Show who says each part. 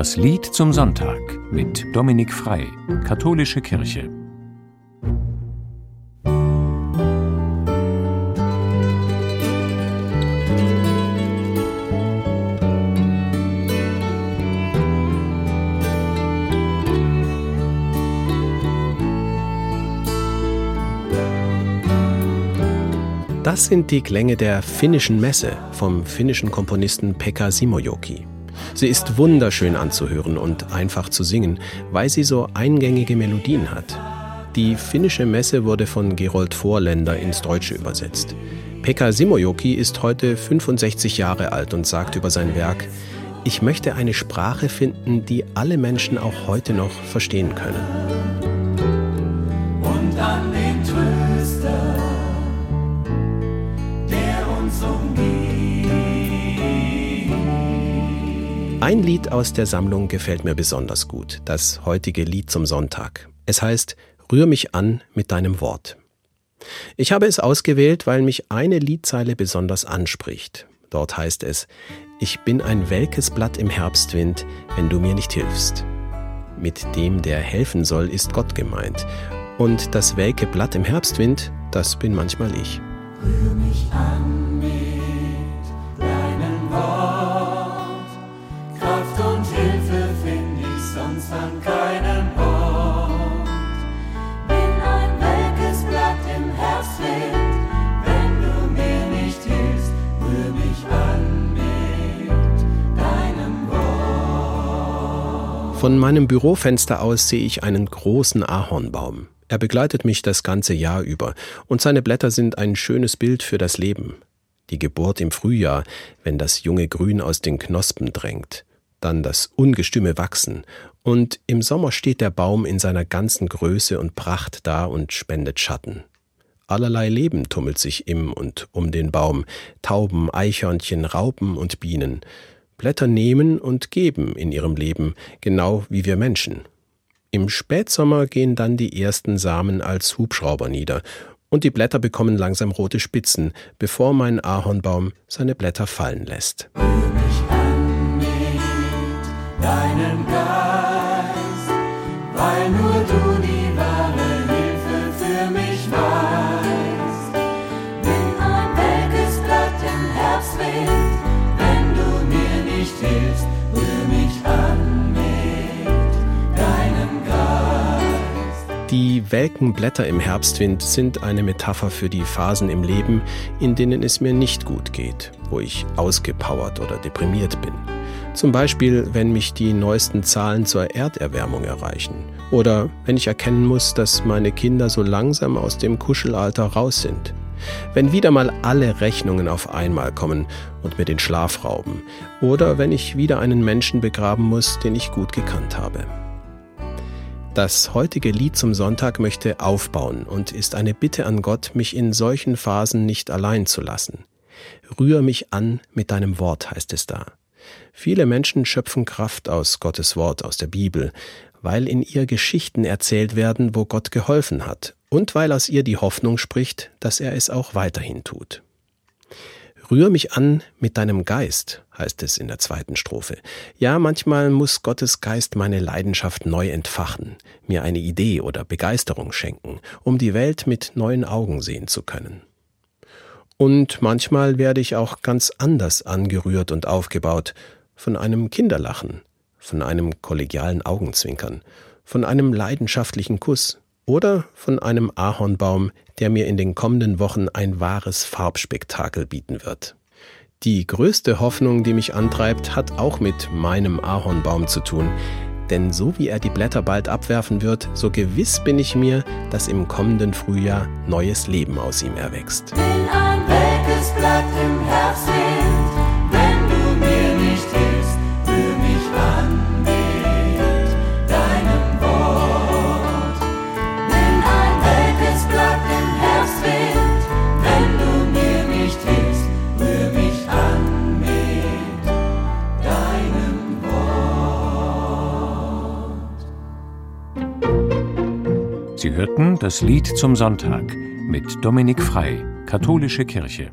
Speaker 1: Das Lied zum Sonntag mit Dominik Frei, Katholische Kirche.
Speaker 2: Das sind die Klänge der finnischen Messe vom finnischen Komponisten Pekka Simojoki. Sie ist wunderschön anzuhören und einfach zu singen, weil sie so eingängige Melodien hat. Die finnische Messe wurde von Gerold Vorländer ins Deutsche übersetzt. Pekka Simojoki ist heute 65 Jahre alt und sagt über sein Werk, ich möchte eine Sprache finden, die alle Menschen auch heute noch verstehen können. Und an den Tröster Ein Lied aus der Sammlung gefällt mir besonders gut, das heutige Lied zum Sonntag. Es heißt Rühr mich an mit deinem Wort. Ich habe es ausgewählt, weil mich eine Liedzeile besonders anspricht. Dort heißt es, ich bin ein welkes Blatt im Herbstwind, wenn du mir nicht hilfst. Mit dem, der helfen soll, ist Gott gemeint. Und das welke Blatt im Herbstwind, das bin manchmal ich. Rühr mich an Von meinem Bürofenster aus sehe ich einen großen Ahornbaum. Er begleitet mich das ganze Jahr über, und seine Blätter sind ein schönes Bild für das Leben. Die Geburt im Frühjahr, wenn das junge Grün aus den Knospen drängt, dann das ungestüme Wachsen, und im Sommer steht der Baum in seiner ganzen Größe und Pracht da und spendet Schatten. Allerlei Leben tummelt sich im und um den Baum, Tauben, Eichhörnchen, Raupen und Bienen, Blätter nehmen und geben in ihrem Leben, genau wie wir Menschen. Im Spätsommer gehen dann die ersten Samen als Hubschrauber nieder, und die Blätter bekommen langsam rote Spitzen, bevor mein Ahornbaum seine Blätter fallen lässt. Rühr Die welken Blätter im Herbstwind sind eine Metapher für die Phasen im Leben, in denen es mir nicht gut geht, wo ich ausgepowert oder deprimiert bin. Zum Beispiel, wenn mich die neuesten Zahlen zur Erderwärmung erreichen oder wenn ich erkennen muss, dass meine Kinder so langsam aus dem Kuschelalter raus sind wenn wieder mal alle Rechnungen auf einmal kommen und mir den Schlaf rauben, oder wenn ich wieder einen Menschen begraben muss, den ich gut gekannt habe. Das heutige Lied zum Sonntag möchte aufbauen und ist eine Bitte an Gott, mich in solchen Phasen nicht allein zu lassen. Rühr mich an mit deinem Wort, heißt es da. Viele Menschen schöpfen Kraft aus Gottes Wort, aus der Bibel, weil in ihr Geschichten erzählt werden, wo Gott geholfen hat und weil aus ihr die Hoffnung spricht, dass er es auch weiterhin tut. Rühr mich an mit deinem Geist, heißt es in der zweiten Strophe. Ja, manchmal muss Gottes Geist meine Leidenschaft neu entfachen, mir eine Idee oder Begeisterung schenken, um die Welt mit neuen Augen sehen zu können. Und manchmal werde ich auch ganz anders angerührt und aufgebaut, von einem Kinderlachen, von einem kollegialen Augenzwinkern, von einem leidenschaftlichen Kuss, oder von einem Ahornbaum, der mir in den kommenden Wochen ein wahres Farbspektakel bieten wird. Die größte Hoffnung, die mich antreibt, hat auch mit meinem Ahornbaum zu tun, denn so wie er die Blätter bald abwerfen wird, so gewiss bin ich mir, dass im kommenden Frühjahr neues Leben aus ihm erwächst. Bin ein welkes Blatt im Herbstwind,
Speaker 1: Sie hörten das Lied zum Sonntag mit Dominik Frei, Katholische Kirche.